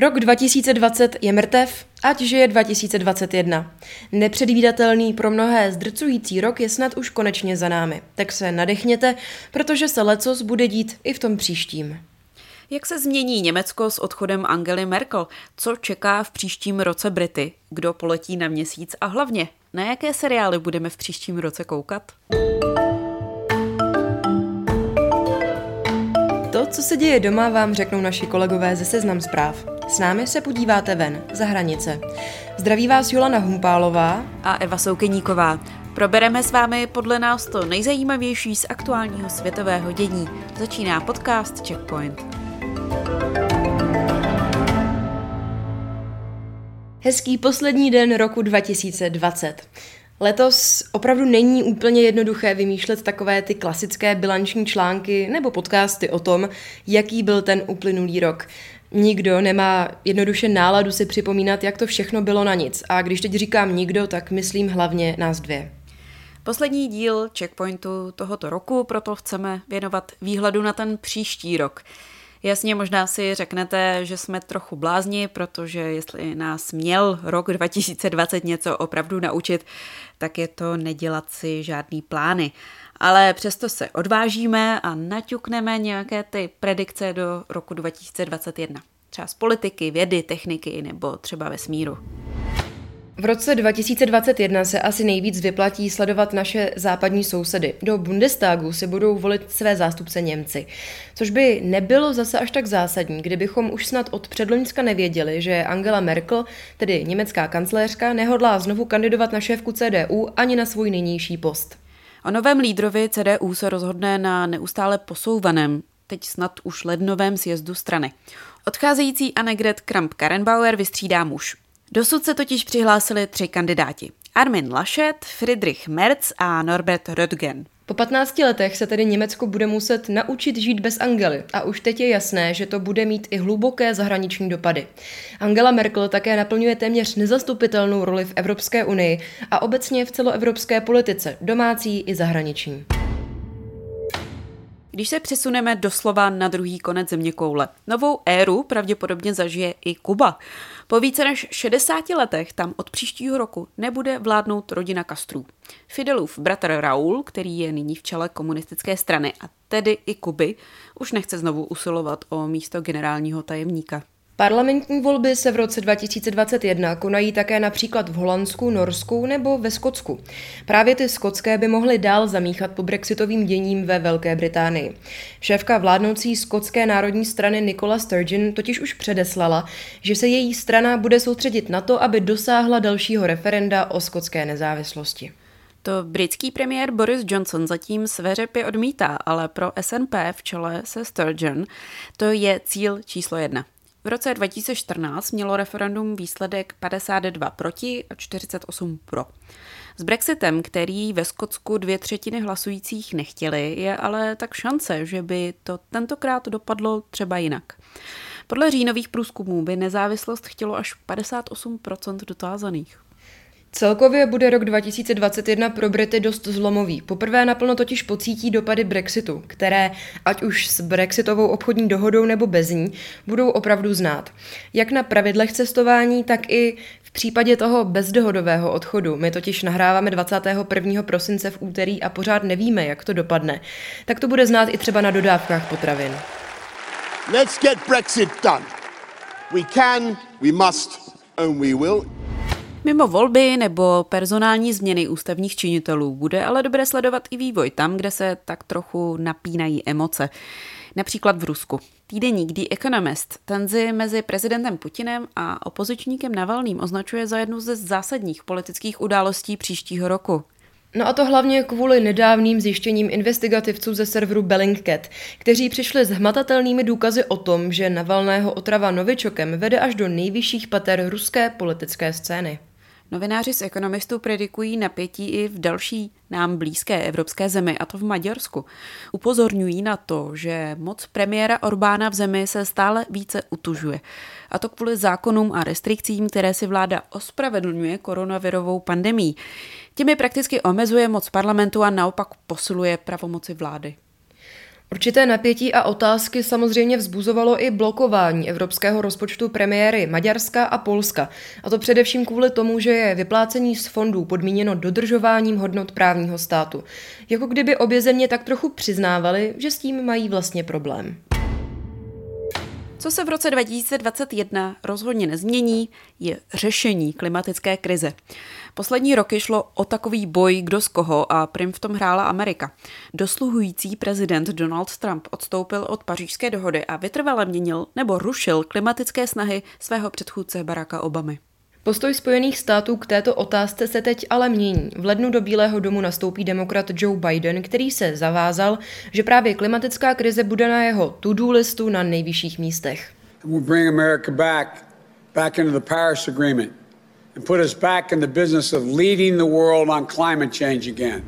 Rok 2020 je mrtev, ať žije 2021. Nepředvídatelný pro mnohé zdrcující rok je snad už konečně za námi. Tak se nadechněte, protože se lecos bude dít i v tom příštím. Jak se změní Německo s odchodem Angely Merkel? Co čeká v příštím roce Brity? Kdo poletí na měsíc? A hlavně, na jaké seriály budeme v příštím roce koukat? Co se děje doma, vám řeknou naši kolegové ze Seznam zpráv. S námi se podíváte ven, za hranice. Zdraví vás Jolana Humpálová a Eva Soukeníková. Probereme s vámi podle nás to nejzajímavější z aktuálního světového dění. Začíná podcast Checkpoint. Hezký poslední den roku 2020. Letos opravdu není úplně jednoduché vymýšlet takové ty klasické bilanční články nebo podcasty o tom, jaký byl ten uplynulý rok. Nikdo nemá jednoduše náladu si připomínat, jak to všechno bylo na nic. A když teď říkám nikdo, tak myslím hlavně nás dvě. Poslední díl checkpointu tohoto roku, proto chceme věnovat výhledu na ten příští rok. Jasně, možná si řeknete, že jsme trochu blázni, protože jestli nás měl rok 2020 něco opravdu naučit, tak je to nedělat si žádný plány. Ale přesto se odvážíme a naťukneme nějaké ty predikce do roku 2021. Třeba z politiky, vědy, techniky nebo třeba vesmíru. V roce 2021 se asi nejvíc vyplatí sledovat naše západní sousedy. Do Bundestagu si budou volit své zástupce Němci. Což by nebylo zase až tak zásadní, kdybychom už snad od předloňska nevěděli, že Angela Merkel, tedy německá kancléřka, nehodlá znovu kandidovat na šéfku CDU ani na svůj nynější post. O novém lídrovi CDU se rozhodne na neustále posouvaném, teď snad už lednovém sjezdu strany. Odcházející Annegret Kramp-Karrenbauer vystřídá muž. Dosud se totiž přihlásili tři kandidáti. Armin Laschet, Friedrich Merz a Norbert Röttgen. Po 15 letech se tedy Německo bude muset naučit žít bez Angely a už teď je jasné, že to bude mít i hluboké zahraniční dopady. Angela Merkel také naplňuje téměř nezastupitelnou roli v Evropské unii a obecně v celoevropské politice, domácí i zahraniční. Když se přesuneme doslova na druhý konec země koule, novou éru pravděpodobně zažije i Kuba. Po více než 60 letech tam od příštího roku nebude vládnout rodina Kastrů. Fidelův bratr Raul, který je nyní v čele komunistické strany a tedy i Kuby, už nechce znovu usilovat o místo generálního tajemníka. Parlamentní volby se v roce 2021 konají také například v Holandsku, Norsku nebo ve Skotsku. Právě ty skotské by mohly dál zamíchat po brexitovým děním ve Velké Británii. Šéfka vládnoucí skotské národní strany Nicola Sturgeon totiž už předeslala, že se její strana bude soustředit na to, aby dosáhla dalšího referenda o skotské nezávislosti. To britský premiér Boris Johnson zatím své řepy odmítá, ale pro SNP v čele se Sturgeon to je cíl číslo jedna. V roce 2014 mělo referendum výsledek 52 proti a 48 pro. S Brexitem, který ve Skotsku dvě třetiny hlasujících nechtěli, je ale tak šance, že by to tentokrát dopadlo třeba jinak. Podle říjnových průzkumů by nezávislost chtělo až 58% dotázaných. Celkově bude rok 2021 pro Brity dost zlomový. Poprvé naplno totiž pocítí dopady Brexitu, které, ať už s Brexitovou obchodní dohodou nebo bez ní, budou opravdu znát. Jak na pravidlech cestování, tak i v případě toho bezdohodového odchodu. My totiž nahráváme 21. prosince v úterý a pořád nevíme, jak to dopadne. Tak to bude znát i třeba na dodávkách potravin. Let's get Brexit done. We can, we must, and we will. Mimo volby nebo personální změny ústavních činitelů bude ale dobré sledovat i vývoj tam, kde se tak trochu napínají emoce. Například v Rusku. Týdeník The Economist tenzi mezi prezidentem Putinem a opozičníkem Navalným označuje za jednu ze zásadních politických událostí příštího roku. No a to hlavně kvůli nedávným zjištěním investigativců ze serveru Bellingcat, kteří přišli s hmatatelnými důkazy o tom, že Navalného otrava novičokem vede až do nejvyšších pater ruské politické scény. Novináři z ekonomistů predikují napětí i v další nám blízké evropské zemi, a to v Maďarsku. Upozorňují na to, že moc premiéra Orbána v zemi se stále více utužuje. A to kvůli zákonům a restrikcím, které si vláda ospravedlňuje koronavirovou pandemí. Těmi prakticky omezuje moc parlamentu a naopak posiluje pravomoci vlády. Určité napětí a otázky samozřejmě vzbuzovalo i blokování evropského rozpočtu premiéry Maďarska a Polska. A to především kvůli tomu, že je vyplácení z fondů podmíněno dodržováním hodnot právního státu. Jako kdyby obě země tak trochu přiznávaly, že s tím mají vlastně problém. Co se v roce 2021 rozhodně nezmění, je řešení klimatické krize. Poslední roky šlo o takový boj kdo z koho a prim v tom hrála Amerika. Dosluhující prezident Donald Trump odstoupil od pařížské dohody a vytrvale měnil nebo rušil klimatické snahy svého předchůdce Baracka Obamy. Postoj Spojených států k této otázce se teď ale mění. V lednu do Bílého domu nastoupí demokrat Joe Biden, který se zavázal, že právě klimatická krize bude na jeho to-do listu na nejvyšších místech. We'll bring America back, back into the Paris Agreement and put us back in the business of leading the world on climate change again.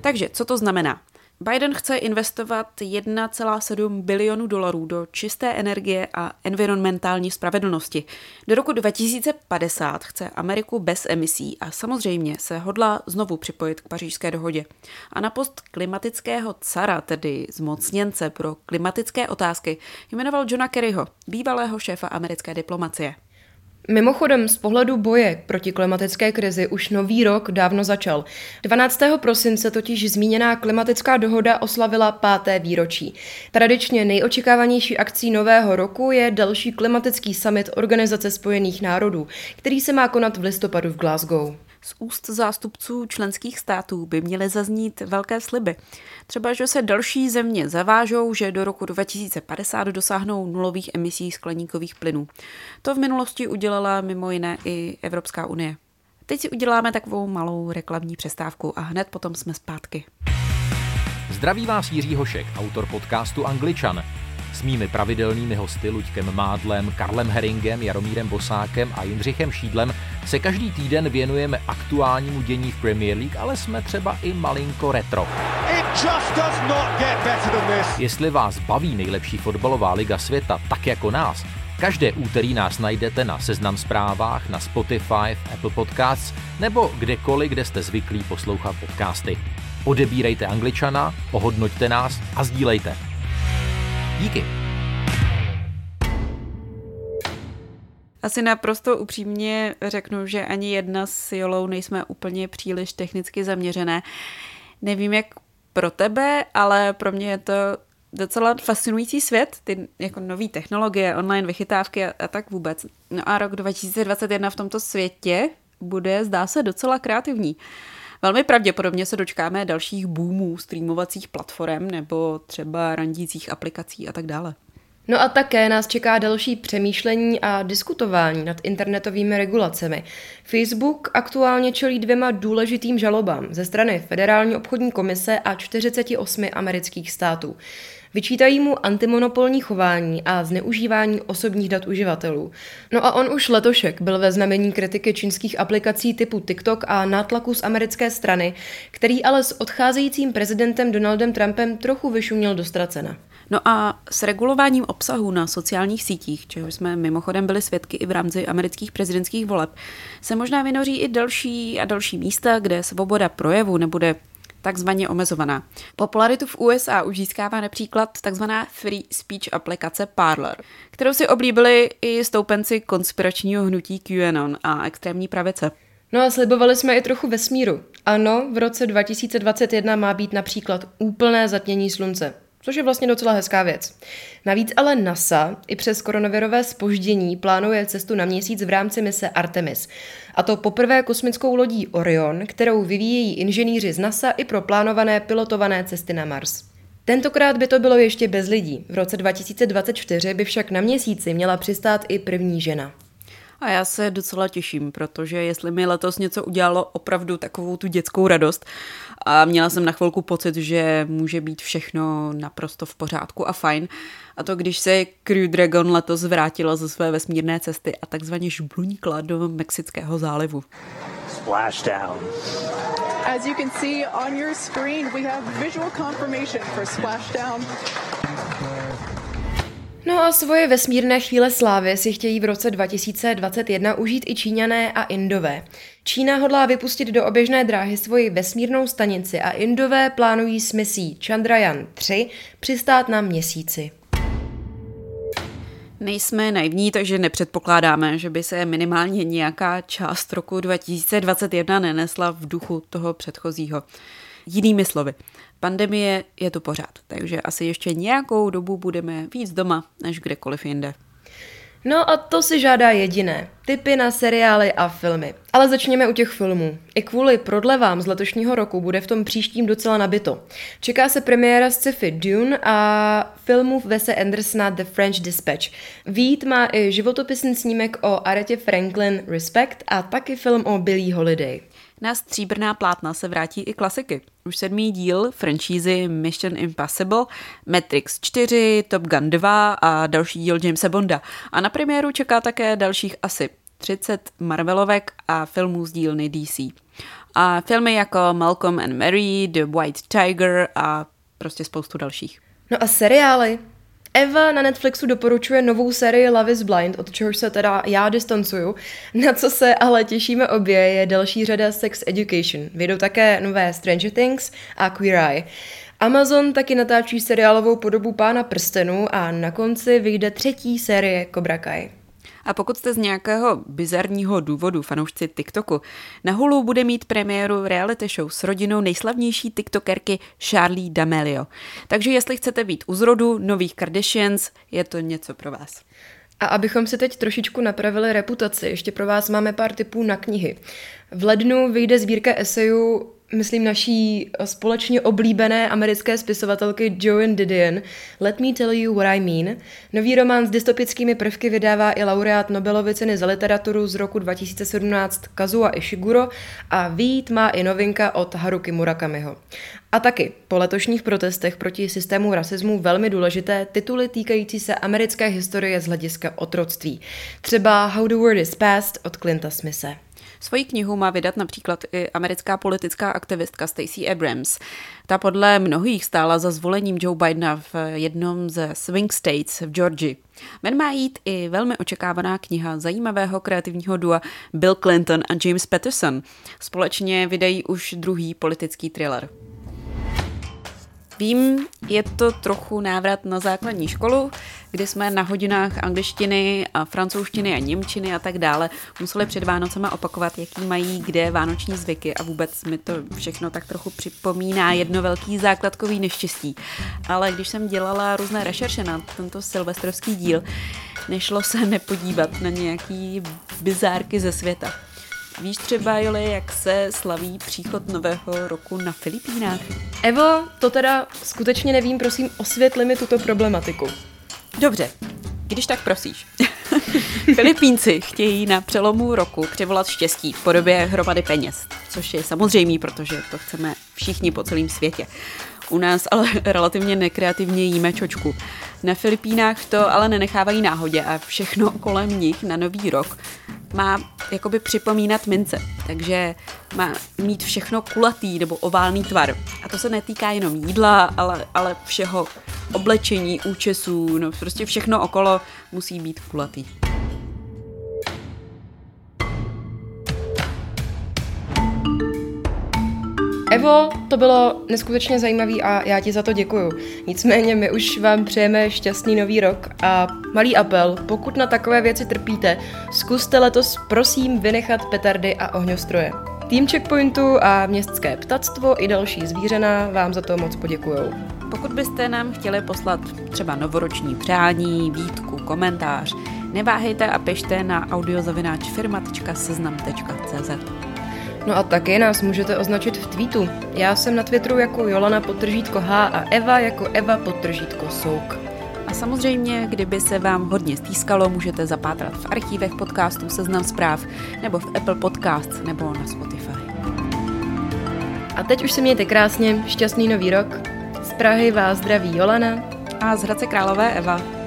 Takže co to znamená? Biden chce investovat 1,7 bilionu dolarů do čisté energie a environmentální spravedlnosti. Do roku 2050 chce Ameriku bez emisí a samozřejmě se hodlá znovu připojit k pařížské dohodě. A na post klimatického cara, tedy zmocněnce pro klimatické otázky, jmenoval Johna Kerryho, bývalého šéfa americké diplomacie. Mimochodem, z pohledu boje proti klimatické krizi už nový rok dávno začal. 12. prosince totiž zmíněná klimatická dohoda oslavila páté výročí. Tradičně nejočekávanější akcí nového roku je další klimatický summit Organizace spojených národů, který se má konat v listopadu v Glasgow. Z úst zástupců členských států by měly zaznít velké sliby. Třeba, že se další země zavážou, že do roku 2050 dosáhnou nulových emisí skleníkových plynů. To v minulosti udělala mimo jiné i Evropská unie. Teď si uděláme takovou malou reklamní přestávku a hned potom jsme zpátky. Zdraví vás Jiří Hošek, autor podcastu Angličan. S mými pravidelnými hosty Luďkem Mádlem, Karlem Heringem, Jaromírem Bosákem a Jindřichem Šídlem se každý týden věnujeme aktuálnímu dění v Premier League, ale jsme třeba i malinko retro. Jestli vás baví nejlepší fotbalová liga světa tak jako nás, Každé úterý nás najdete na Seznam zprávách, na Spotify, v Apple Podcasts nebo kdekoliv, kde jste zvyklí poslouchat podcasty. Odebírejte Angličana, ohodnoťte nás a sdílejte. Díky. Asi naprosto upřímně řeknu, že ani jedna s Jolou nejsme úplně příliš technicky zaměřené. Nevím, jak pro tebe, ale pro mě je to docela fascinující svět, ty jako nové technologie, online vychytávky a, a tak vůbec. No a rok 2021 v tomto světě bude, zdá se, docela kreativní. Velmi pravděpodobně se dočkáme dalších boomů streamovacích platform nebo třeba randících aplikací a tak dále. No a také nás čeká další přemýšlení a diskutování nad internetovými regulacemi. Facebook aktuálně čelí dvěma důležitým žalobám ze strany Federální obchodní komise a 48 amerických států. Vyčítají mu antimonopolní chování a zneužívání osobních dat uživatelů. No a on už letošek byl ve znamení kritiky čínských aplikací typu TikTok a nátlaku z americké strany, který ale s odcházejícím prezidentem Donaldem Trumpem trochu vyšuměl do ztracena. No a s regulováním obsahu na sociálních sítích, čeho jsme mimochodem byli svědky i v rámci amerických prezidentských voleb, se možná vynoří i další a další místa, kde svoboda projevu nebude takzvaně omezovaná. Popularitu v USA už získává například takzvaná free speech aplikace Parler, kterou si oblíbili i stoupenci konspiračního hnutí QAnon a extrémní pravice. No a slibovali jsme i trochu vesmíru. Ano, v roce 2021 má být například úplné zatmění slunce což je vlastně docela hezká věc. Navíc ale NASA i přes koronavirové spoždění plánuje cestu na měsíc v rámci mise Artemis. A to poprvé kosmickou lodí Orion, kterou vyvíjejí inženýři z NASA i pro plánované pilotované cesty na Mars. Tentokrát by to bylo ještě bez lidí. V roce 2024 by však na měsíci měla přistát i první žena. A já se docela těším, protože jestli mi letos něco udělalo opravdu takovou tu dětskou radost a měla jsem na chvilku pocit, že může být všechno naprosto v pořádku a fajn, a to když se Crew Dragon letos vrátila ze své vesmírné cesty a takzvaně žbluňkla do Mexického zálivu. Splashdown. As you can see on your screen, we have visual confirmation for Splashdown. No a svoje vesmírné chvíle slávy si chtějí v roce 2021 užít i Číňané a Indové. Čína hodlá vypustit do oběžné dráhy svoji vesmírnou stanici a Indové plánují s misí Chandrayaan 3 přistát na měsíci. Nejsme naivní, takže nepředpokládáme, že by se minimálně nějaká část roku 2021 nenesla v duchu toho předchozího. Jinými slovy, pandemie je tu pořád, takže asi ještě nějakou dobu budeme víc doma než kdekoliv jinde. No a to si žádá jediné. Typy na seriály a filmy. Ale začněme u těch filmů. I kvůli prodlevám z letošního roku bude v tom příštím docela nabito. Čeká se premiéra sci-fi Dune a filmů Wese Andersona The French Dispatch. Vít má i životopisný snímek o Aretě Franklin Respect a taky film o Billie Holiday. Na stříbrná plátna se vrátí i klasiky. Už sedmý díl franšízy Mission Impossible, Matrix 4, Top Gun 2 a další díl Jamesa Bonda. A na premiéru čeká také dalších asi 30 Marvelovek a filmů z dílny DC. A filmy jako Malcolm and Mary, The White Tiger a prostě spoustu dalších. No a seriály? Eva na Netflixu doporučuje novou sérii Love is Blind, od čehož se teda já distancuju. Na co se ale těšíme obě je další řada Sex Education. Vyjdou také nové Stranger Things a Queer Eye. Amazon taky natáčí seriálovou podobu Pána prstenů a na konci vyjde třetí série Cobra Kai. A pokud jste z nějakého bizarního důvodu fanoušci TikToku, na Hulu bude mít premiéru reality show s rodinou nejslavnější TikTokerky Charlie D'Amelio. Takže jestli chcete být u zrodu nových Kardashians, je to něco pro vás. A abychom si teď trošičku napravili reputaci, ještě pro vás máme pár tipů na knihy. V lednu vyjde sbírka esejů myslím, naší společně oblíbené americké spisovatelky Joan Didion, Let me tell you what I mean. Nový román s dystopickými prvky vydává i laureát Nobelovy ceny za literaturu z roku 2017 Kazuo Ishiguro a výjít má i novinka od Haruki Murakamiho. A taky po letošních protestech proti systému rasismu velmi důležité tituly týkající se americké historie z hlediska otroctví. Třeba How the World is Past od Clinta Smise. Svoji knihu má vydat například i americká politická aktivistka Stacey Abrams. Ta podle mnohých stála za zvolením Joe Bidena v jednom ze swing states v Georgii. Men má jít i velmi očekávaná kniha zajímavého kreativního dua Bill Clinton a James Patterson. Společně vydají už druhý politický thriller. Vím, je to trochu návrat na základní školu, kdy jsme na hodinách angličtiny a francouzštiny a němčiny a tak dále museli před Vánocema opakovat, jaký mají kde vánoční zvyky a vůbec mi to všechno tak trochu připomíná jedno velký základkový neštěstí. Ale když jsem dělala různé rešerše na tento silvestrovský díl, nešlo se nepodívat na nějaký bizárky ze světa. Víš třeba, Joli, jak se slaví příchod nového roku na Filipínách? Evo, to teda skutečně nevím, prosím, osvětli mi tuto problematiku. Dobře, když tak prosíš. Filipínci chtějí na přelomu roku přivolat štěstí v podobě hromady peněz, což je samozřejmé, protože to chceme všichni po celém světě. U nás ale relativně nekreativně jíme čočku. Na Filipínách to ale nenechávají náhodě a všechno kolem nich na nový rok má jakoby připomínat mince, takže má mít všechno kulatý nebo oválný tvar. A to se netýká jenom jídla, ale, ale všeho oblečení, účesů, no prostě všechno okolo musí být kulatý. Evo, to bylo neskutečně zajímavý a já ti za to děkuju. Nicméně my už vám přejeme šťastný nový rok a malý apel, pokud na takové věci trpíte, zkuste letos prosím vynechat petardy a ohňostroje. Tým Checkpointu a městské ptactvo i další zvířena vám za to moc poděkujou. Pokud byste nám chtěli poslat třeba novoroční přání, výtku, komentář, neváhejte a pište na audiozavináčfirma.seznam.cz. No a taky nás můžete označit v tweetu. Já jsem na Twitteru jako Jolana potržítko H a Eva jako Eva potržítko Souk. A samozřejmě, kdyby se vám hodně stýskalo, můžete zapátrat v archívech podcastů Seznam zpráv nebo v Apple Podcasts nebo na Spotify. A teď už se mějte krásně, šťastný nový rok. Z Prahy vás zdraví Jolana a z Hradce Králové Eva.